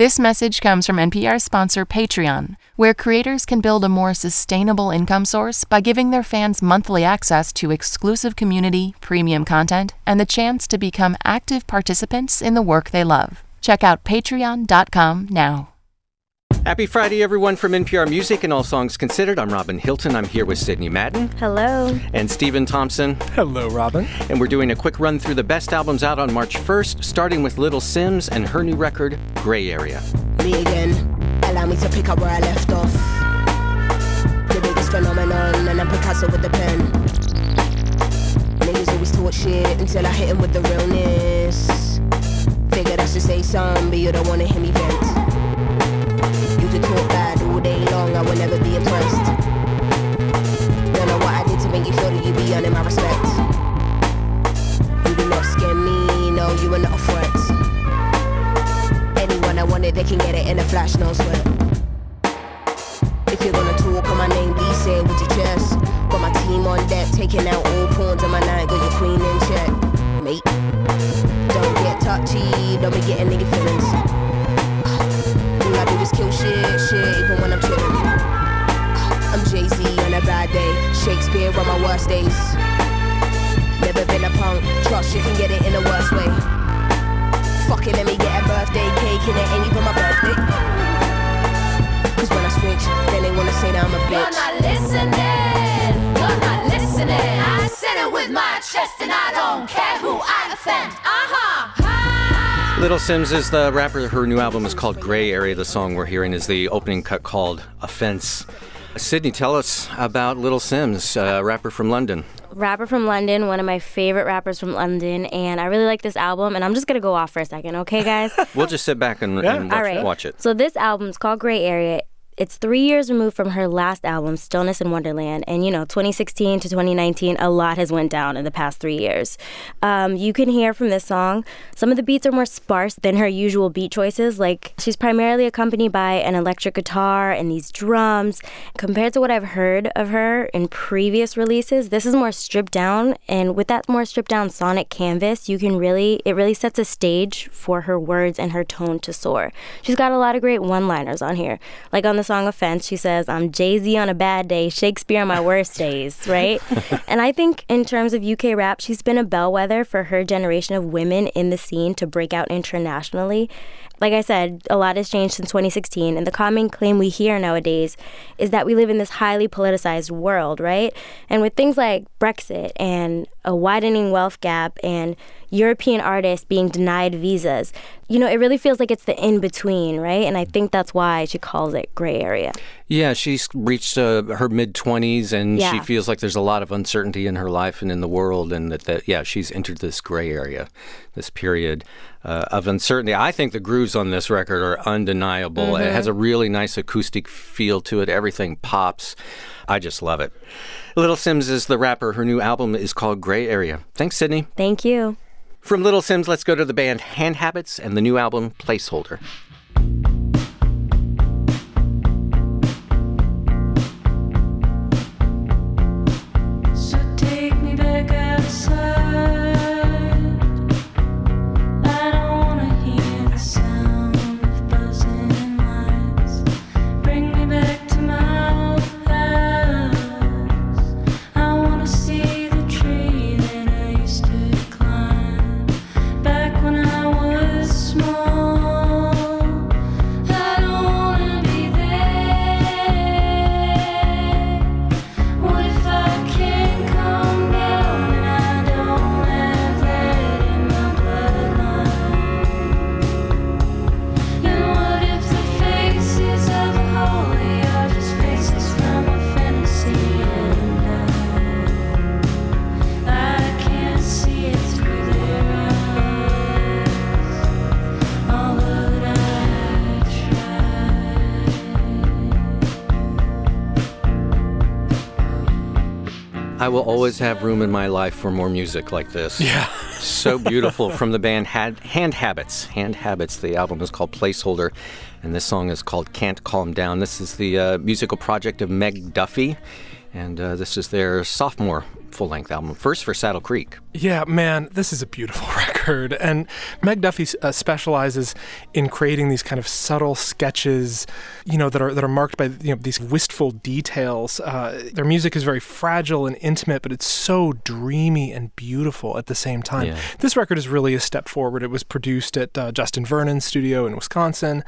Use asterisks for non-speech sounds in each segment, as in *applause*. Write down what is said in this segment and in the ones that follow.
This message comes from NPR sponsor Patreon, where creators can build a more sustainable income source by giving their fans monthly access to exclusive community, premium content, and the chance to become active participants in the work they love. Check out patreon.com now. Happy Friday, everyone, from NPR Music and All Songs Considered. I'm Robin Hilton. I'm here with Sidney Madden. Hello. And Stephen Thompson. Hello, Robin. And we're doing a quick run through the best albums out on March 1st, starting with Little Simz and her new record, Grey Area. Me again. Allow me to pick up where I left off. The biggest phenomenon, and I'm Picasso with the pen. Niggas always talk shit until I hit him with the realness. Figured I should say something, but you don't wanna hear me vent. I will never be impressed. Don't know what I did to make you feel that you be earning my respect. You do not scare me, no, you are not a threat. Anyone I wanted, they can get it in a flash, no sweat. If you're gonna talk on my name, please say it with your chest. Got my team on deck, taking out all pawns on my night, got your queen in check, mate. Don't get touchy, don't be getting nigga feelings. All I do is kill shit, shit, even when I'm chillin'. I'm Jay Z on a bad day, Shakespeare on my worst days. Never been a punk, trust you can get it in the worst way. Fuck it, let me get a birthday cake and it ain't even my birthday. Cause when I switch, then they wanna say that I'm a You're bitch. not listening. You're not listening. I said it with my chest, and I don't care who I offend. Uh huh. Little Simz is the rapper. Her new album is called Grey Area. The song we're hearing is the opening cut called Offense. Sidney, tell us about Little Simz, a rapper from London. Rapper from London, one of my favorite rappers from London, and I really like this album. And I'm just gonna go off for a second, okay, guys? *laughs* We'll just sit back and, Yeah. and watch, All right. watch it. So this album is called Grey Area. It's three years removed from her last album, Stillness in Wonderland, and you know, 2016 to 2019, a lot has went down in the past three years. Um, you can hear from this song, some of the beats are more sparse than her usual beat choices. Like she's primarily accompanied by an electric guitar and these drums. Compared to what I've heard of her in previous releases, this is more stripped down, and with that more stripped down sonic canvas, you can really it really sets a stage for her words and her tone to soar. She's got a lot of great one-liners on here. Like on the song Offense, she says, I'm Jay-Z on a bad day, Shakespeare on my worst days, *laughs* right? and I think in terms of UK rap, she's been a bellwether for her generation of women in the scene to break out internationally. Like I said, a lot has changed since 2016, and the common claim we hear nowadays is that we live in this highly politicized world, right? And with things like Brexit and a widening wealth gap and European artists being denied visas, you know, it really feels like it's the in between, right? And I think that's why she calls it gray area. Yeah, she's reached uh, her mid 20s and she feels like there's a lot of uncertainty in her life and in the world, and that, that yeah, she's entered this gray area, this period uh, of uncertainty. I think the grooves on this record are undeniable. It has a really nice acoustic feel to it, everything pops. I just love it. Little Simz is the rapper. Her new album is called Grey Area. Thanks, Sidney. Thank you. From Little Simz, let's go to the band Hand Habits and the new album Placeholder. I will always have room in my life for more music like this. Yeah. so beautiful from the band Had- Hand Habits. Hand Habits. The album is called Placeholder, and this song is called Can't Calm Down. This is the uh, musical project of Meg Duffy, and uh, this is their sophomore full length album, first for Saddle Creek. Yeah, man, this is a beautiful *laughs* record. And Meg Duffy uh, specializes in creating these kind of subtle sketches, you know, that are that are marked by you know these wistful details. Uh, their music is very fragile and intimate, but it's so dreamy and beautiful at the same time. Yeah. This record is really a step forward. It was produced at uh, Justin Vernon's studio in Wisconsin.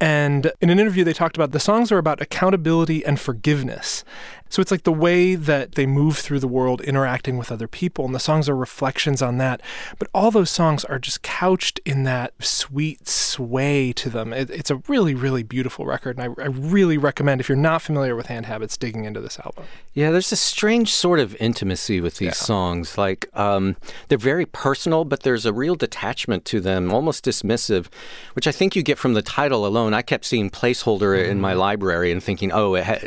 And in an interview, they talked about the songs are about accountability and forgiveness. So it's like the way that they move through the world interacting with other people, and the songs are reflections on that. But all those songs are just couched in that sweet sway to them. It, it's a really, really beautiful record, and I, I really recommend, if you're not familiar with Hand Habits, digging into this album. Yeah, there's a strange sort of intimacy with these songs. Like um, they're very personal, but there's a real detachment to them, almost dismissive, which I think you get from the title alone. I kept seeing placeholder in my library and thinking, oh, it ha-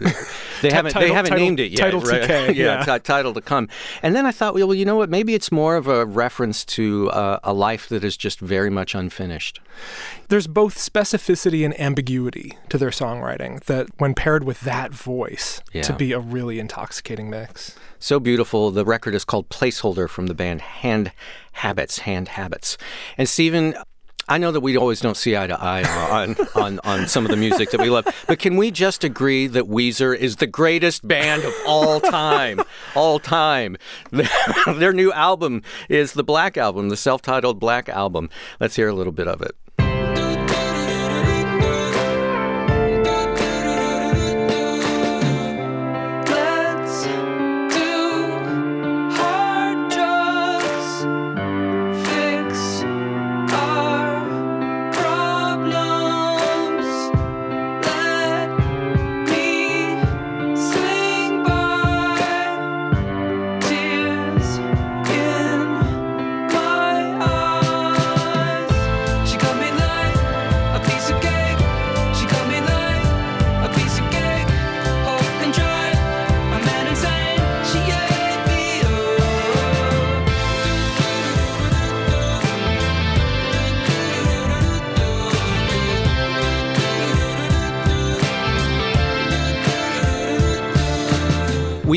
*laughs* they haven't they haven't title- named it yet. title right? TK, *laughs* yeah, yeah. ti- title to come. And then I thought, well, you know what? Maybe it's more of a reference to uh, a life that is just very much unfinished. There's both specificity and ambiguity to their songwriting that, when paired with that voice, Yeah. to be a really intoxicating mix. So beautiful. The record is called Placeholder from the band Hand Habits. Hand Habits. And Stephen, I know that we always don't see eye to eye on, on, on some of the music that we love, but can we just agree that Weezer is the greatest band of all time? all time. *laughs* Their new album is the Black Album, the self titled Black Album. Let's hear a little bit of it.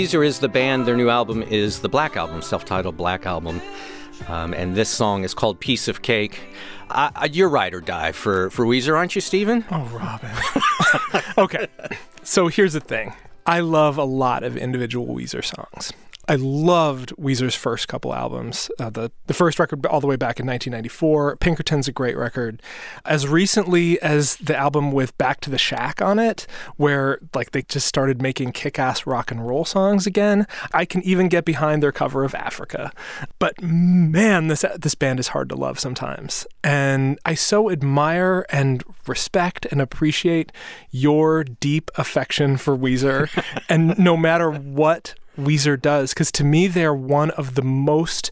Weezer is the band. Their new album is the Black Album, self titled Black Album. Um, and this song is called Piece of Cake. I, you're ride or die for, for Weezer, aren't you, Stephen? Oh, Robin. *laughs* okay. So here's the thing I love a lot of individual Weezer songs. I loved Weezer's first couple albums. Uh, the the first record all the way back in 1994. Pinkerton's a great record. As recently as the album with Back to the Shack on it, where like they just started making kick-ass rock and roll songs again. I can even get behind their cover of Africa. But man, this this band is hard to love sometimes. And I so admire and respect and appreciate your deep affection for Weezer. *laughs* and no matter what Weezer does, because to me, they're one of the most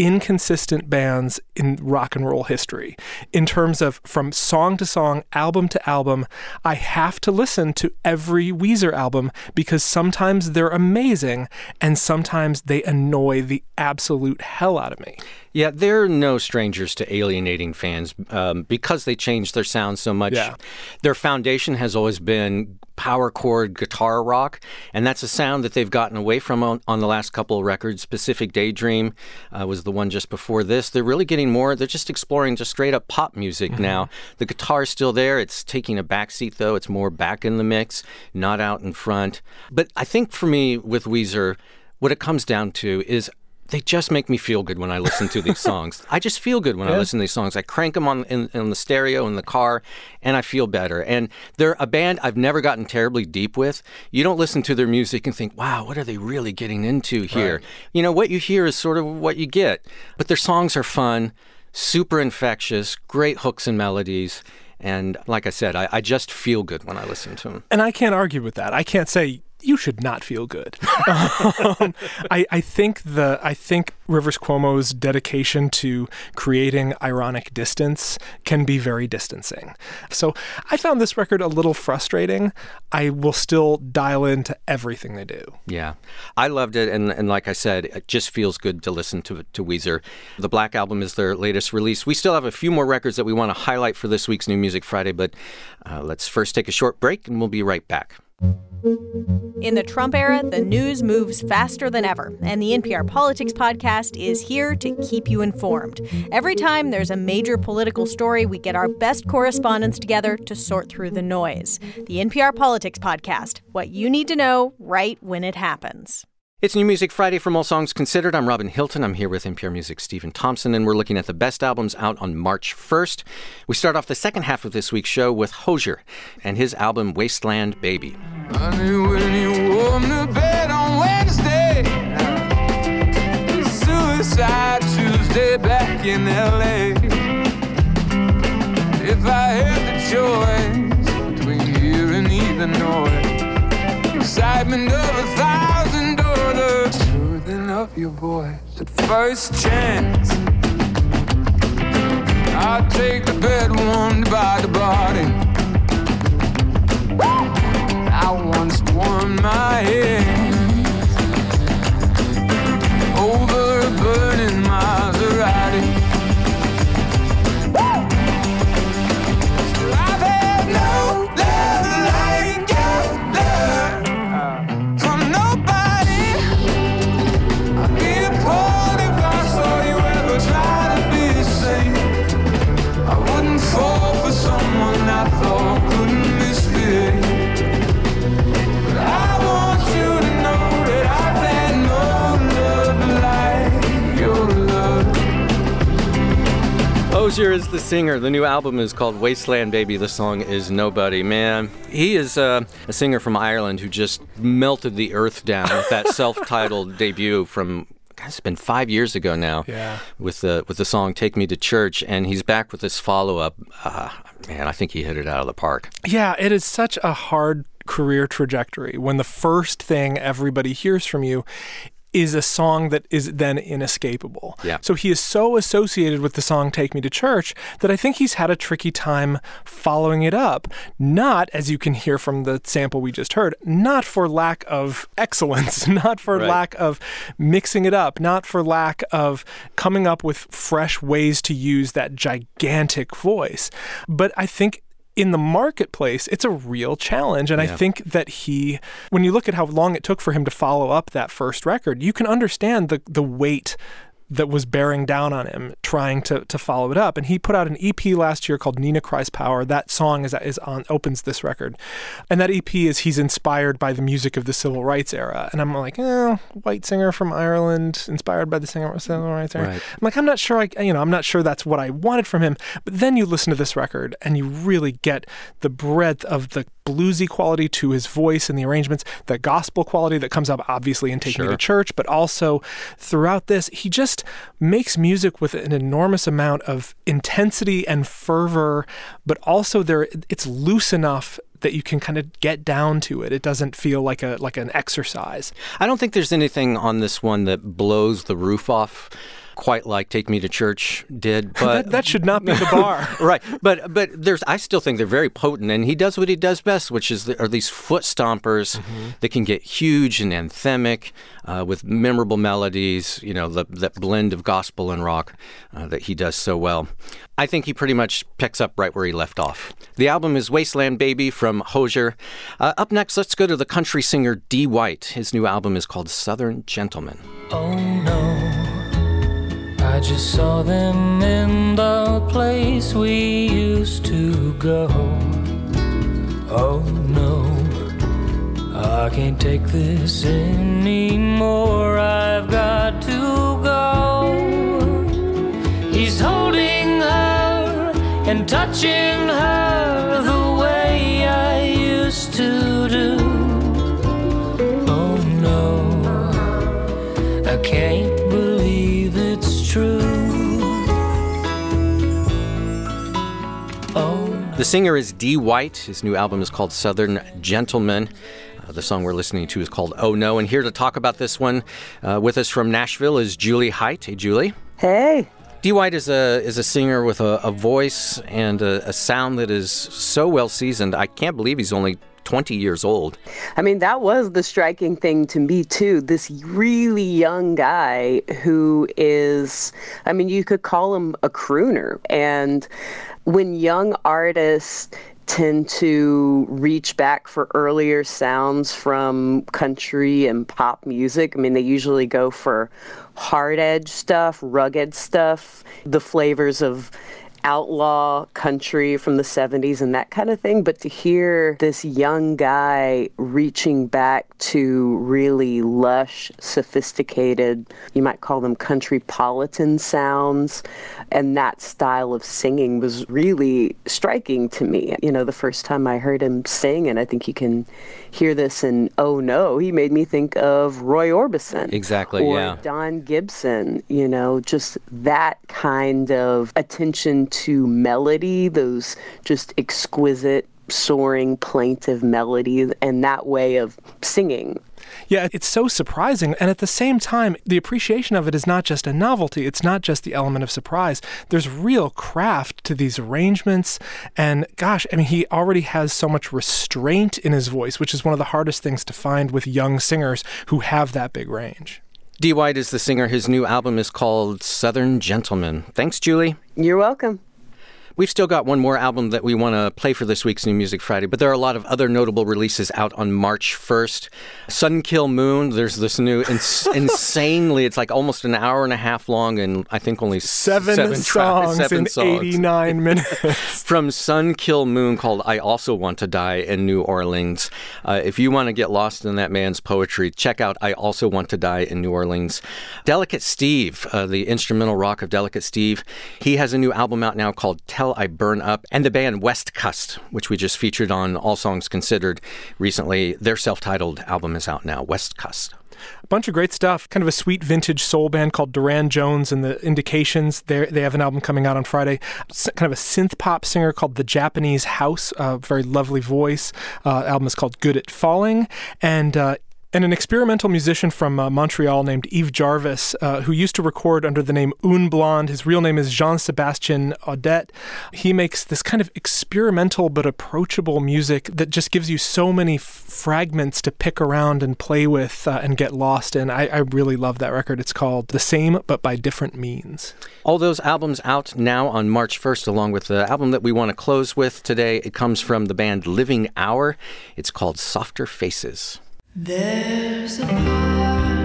inconsistent bands in rock and roll history in terms of from song to song, album to album. I have to listen to every Weezer album because sometimes they're amazing and sometimes they annoy the absolute hell out of me. Yeah, they're no strangers to alienating fans um, because they changed their sound so much. Yeah. Their foundation has always been power chord guitar rock, and that's a sound that they've gotten away from on, on the last couple of records. Pacific Daydream uh, was the one just before this. They're really getting more, they're just exploring just straight up pop music now. The guitar's still there. It's taking a back seat, though. It's more back in the mix, not out in front. But I think for me with Weezer, what it comes down to is they just make me feel good when I listen to these *laughs* songs. I just feel good when I listen to these songs. I crank them on in, in the stereo in the car, and I feel better. And they're a band I've never gotten terribly deep with. You don't listen to their music and think, "Wow, what are they really getting into here?" You know, what you hear is sort of what you get. But their songs are fun, super infectious, great hooks and melodies. And like I said, I, I just feel good when I listen to them. And I can't argue with that. I can't say you should not feel good. um, I, I think the I think Rivers Cuomo's dedication to creating ironic distance can be very distancing. So I found this record a little frustrating. I will still dial into everything they do. Yeah, I loved it, and and like I said, it just feels good to listen to to Weezer. The Black Album is their latest release. We still have a few more records that we want to highlight for this week's New Music Friday, but uh, let's first take a short break, and we'll be right back. In the Trump era, the news moves faster than ever, and the NPR Politics Podcast is here to keep you informed. Every time there's a major political story, we get our best correspondents together to sort through the noise. The NPR Politics Podcast what you need to know right when it happens. It's New Music Friday from All Songs Considered. I'm Robin Hilton. I'm here with NPR Music Stephen Thompson, and we're looking at the best albums out on March 1st. We start off the second half of this week's show with Hozier and his album Wasteland Baby. Suicide Tuesday back in LA. If I had the choice between here and noise, excitement of a of your voice at first chance. I'll take the bed warmed by the body. I once warmed my hands over a burning Maserati. Hozier is the singer. The new album is called Wasteland Baby. The song is Nobody. Man, he is uh, a singer from Ireland who just melted the earth down with that *laughs* self-titled debut from. It's been five years ago now. Yeah. With the with the song "Take Me to Church," and he's back with this follow-up. Uh, man, I think he hit it out of the park. Yeah, it is such a hard career trajectory when the first thing everybody hears from you is a song that is then inescapable. Yeah. So he is so associated with the song Take Me to Church that I think he's had a tricky time following it up. Not, as you can hear from the sample we just heard, not for lack of excellence, *laughs* not for Right. lack of mixing it up, not for lack of coming up with fresh ways to use that gigantic voice. But I think in the marketplace, it's a real challenge. And I think that he, when you look at how long it took for him to follow up that first record, you can understand the, the weight that was bearing down on him trying to, to follow it up. And he put out an EP last year called Nina Cries Power. That song is, is on opens this record. And that EP is he's inspired by the music of the civil rights era. And I'm like, oh, white singer from Ireland, inspired by the singer civil rights era. Right. I'm like, I'm not sure I you know, I'm not sure that's what I wanted from him. But then you listen to this record and you really get the breadth of the bluesy quality to his voice and the arrangements, the gospel quality that comes up obviously in Take Me to Church, but also throughout this, he just makes music with an enormous amount of intensity and fervor, but also there it's loose enough that you can kind of get down to it. It doesn't feel like a like an exercise. I don't think there's anything on this one that blows the roof off quite like Take Me to Church did, *laughs* but that, that should not be the *laughs* bar. right. But but there's I still think they're very potent, and he does what he does best, which is the, are these foot stompers Mm-hmm. that can get huge and anthemic uh, with memorable melodies. You know, the, that blend of gospel and rock uh, that he does so well. I think he pretty much picks up right where he left off. The album is Wasteland Baby from Hozier. Uh, up next, let's go to the country singer Dee White. His new album is called Southern Gentleman. Oh no, I just saw them in the place we used to go. Oh no, I can't take this anymore. I've got to go. He's holding her and touching her The singer is Dee White. His new album is called Southern Gentleman. Uh, the song we're listening to is called Oh No. And here to talk about this one uh, with us from Nashville is Jewly Hight. Hey, Julie. Hey. Dee White is a is a singer with a, a voice and a, a sound that is so well seasoned. I can't believe he's only 20 years old. I mean, that was the striking thing to me, too. This really young guy who is, I mean, you could call him a crooner. And when young artists tend to reach back for earlier sounds from country and pop music. I mean, they usually go for hard edge stuff, rugged stuff, the flavors of outlaw country from the 70s and that kind of thing. But to hear this young guy reaching back to really lush, sophisticated, you might call them countrypolitan sounds, and that style of singing was really striking to me. You know, the first time I heard him sing, and I think you can hear this in Oh No, he made me think of Roy Orbison. Exactly, or yeah. Don Gibson, you know, just that kind of attention to melody, those just exquisite, soaring, plaintive melodies, and that way of singing. Yeah, it's so surprising. And at the same time, the appreciation of it is not just a novelty, it's not just the element of surprise. There's real craft to these arrangements. And gosh, I mean, he already has so much restraint in his voice, which is one of the hardest things to find with young singers who have that big range. Dee White is the singer. His new album is called Southern Gentleman. Thanks, Jewly. You're welcome. We've still got one more album that we want to play for this week's New Music Friday, but there are a lot of other notable releases out on March 1st. Sun Kil Moon, there's this new ins- *laughs* insanely, it's like almost an hour and a half long, and I think only Seven, seven tra- songs seven in songs. 89 *laughs* minutes. From Sun Kil Moon called I Also Want to Die in New Orleans. Uh, if you want to get lost in that man's poetry, check out I Also Want to Die in New Orleans. Delicate Steve, uh, the instrumental rock of Delicate Steve, he has a new album out now called I Burn Up. And the band Westkust, which we just featured on All Songs Considered recently, their self titled album is out now, Westkust. A bunch of great stuff. Kind of a sweet vintage soul band called Durand Jones and the Indications. They they have an album coming out on Friday. Kind of a synth pop singer called The Japanese House. A very lovely voice. Uh, album is called Good at Falling. And uh, and an experimental musician from uh, Montreal named Yves Jarvis, uh, who used to record under the name Un Blonde. His real name is Jean Sebastien Audet. He makes this kind of experimental but approachable music that just gives you so many f- fragments to pick around and play with uh, and get lost in. I, I really love that record. It's called The Same but by Different Means. All those albums out now on March 1st, along with the album that we want to close with today. It comes from the band Living Hour. It's called Softer Faces. There's a party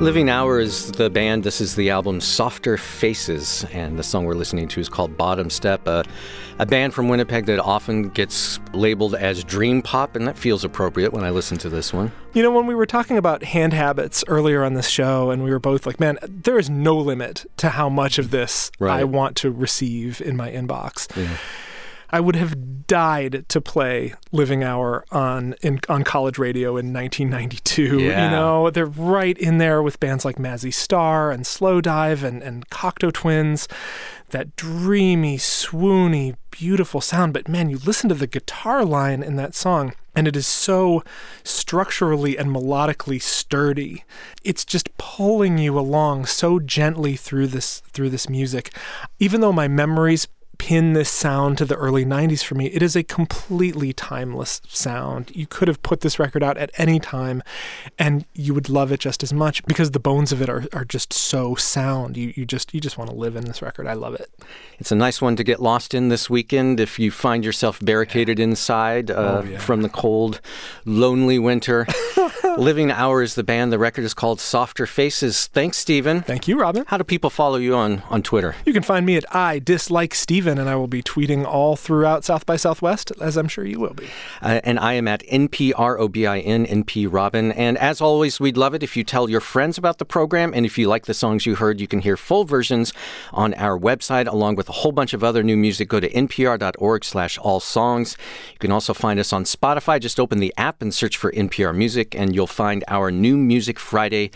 Living Hour is the band. This is the album Softer Faces, and the song we're listening to is called Bottom Step, a, a band from Winnipeg that often gets labeled as dream pop, and that feels appropriate when I listen to this one. You know, when we were talking about hand habits earlier on this show, and we were both like, man, there is no limit to how much of this Right. I want to receive in my inbox. I would have died to play Living Hour on in, on college radio in 1992. Yeah. You know, they're right in there with bands like Mazzy Star and Slowdive and, and Cocteau Twins. That dreamy, swoony, beautiful sound. But man, you listen to the guitar line in that song, and it is so structurally and melodically sturdy. It's just pulling you along so gently through this through this music. Even though my memories pin this sound to the early 90s for me, it is a completely timeless sound. You could have put this record out at any time and you would love it just as much because the bones of it are, are just so sound. You you just you just want to live in this record. I love it. It's a nice one to get lost in this weekend if you find yourself barricaded inside uh, Oh, yeah. from the cold, lonely winter. *laughs* Living Hour is the band. The record is called Softer Faces. Thanks, Stephen. Thank you, Robin. How do people follow you on, on Twitter? You can find me at I dislike And I will be tweeting all throughout South by Southwest as I'm sure you will be. Uh, and I am at NPROBIN, NP Robin. And as always, we'd love it if you tell your friends about the program. And if you like the songs you heard, you can hear full versions on our website, along with a whole bunch of other new music. Go to npr.org slash all songs. You can also find us on Spotify. Just open the app and search for NPR Music, and you'll find our new Music Friday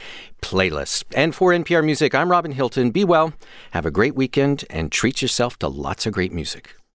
playlist. And for NPR Music, I'm Robin Hilton. Be well, have a great weekend, and treat yourself to lots of great music.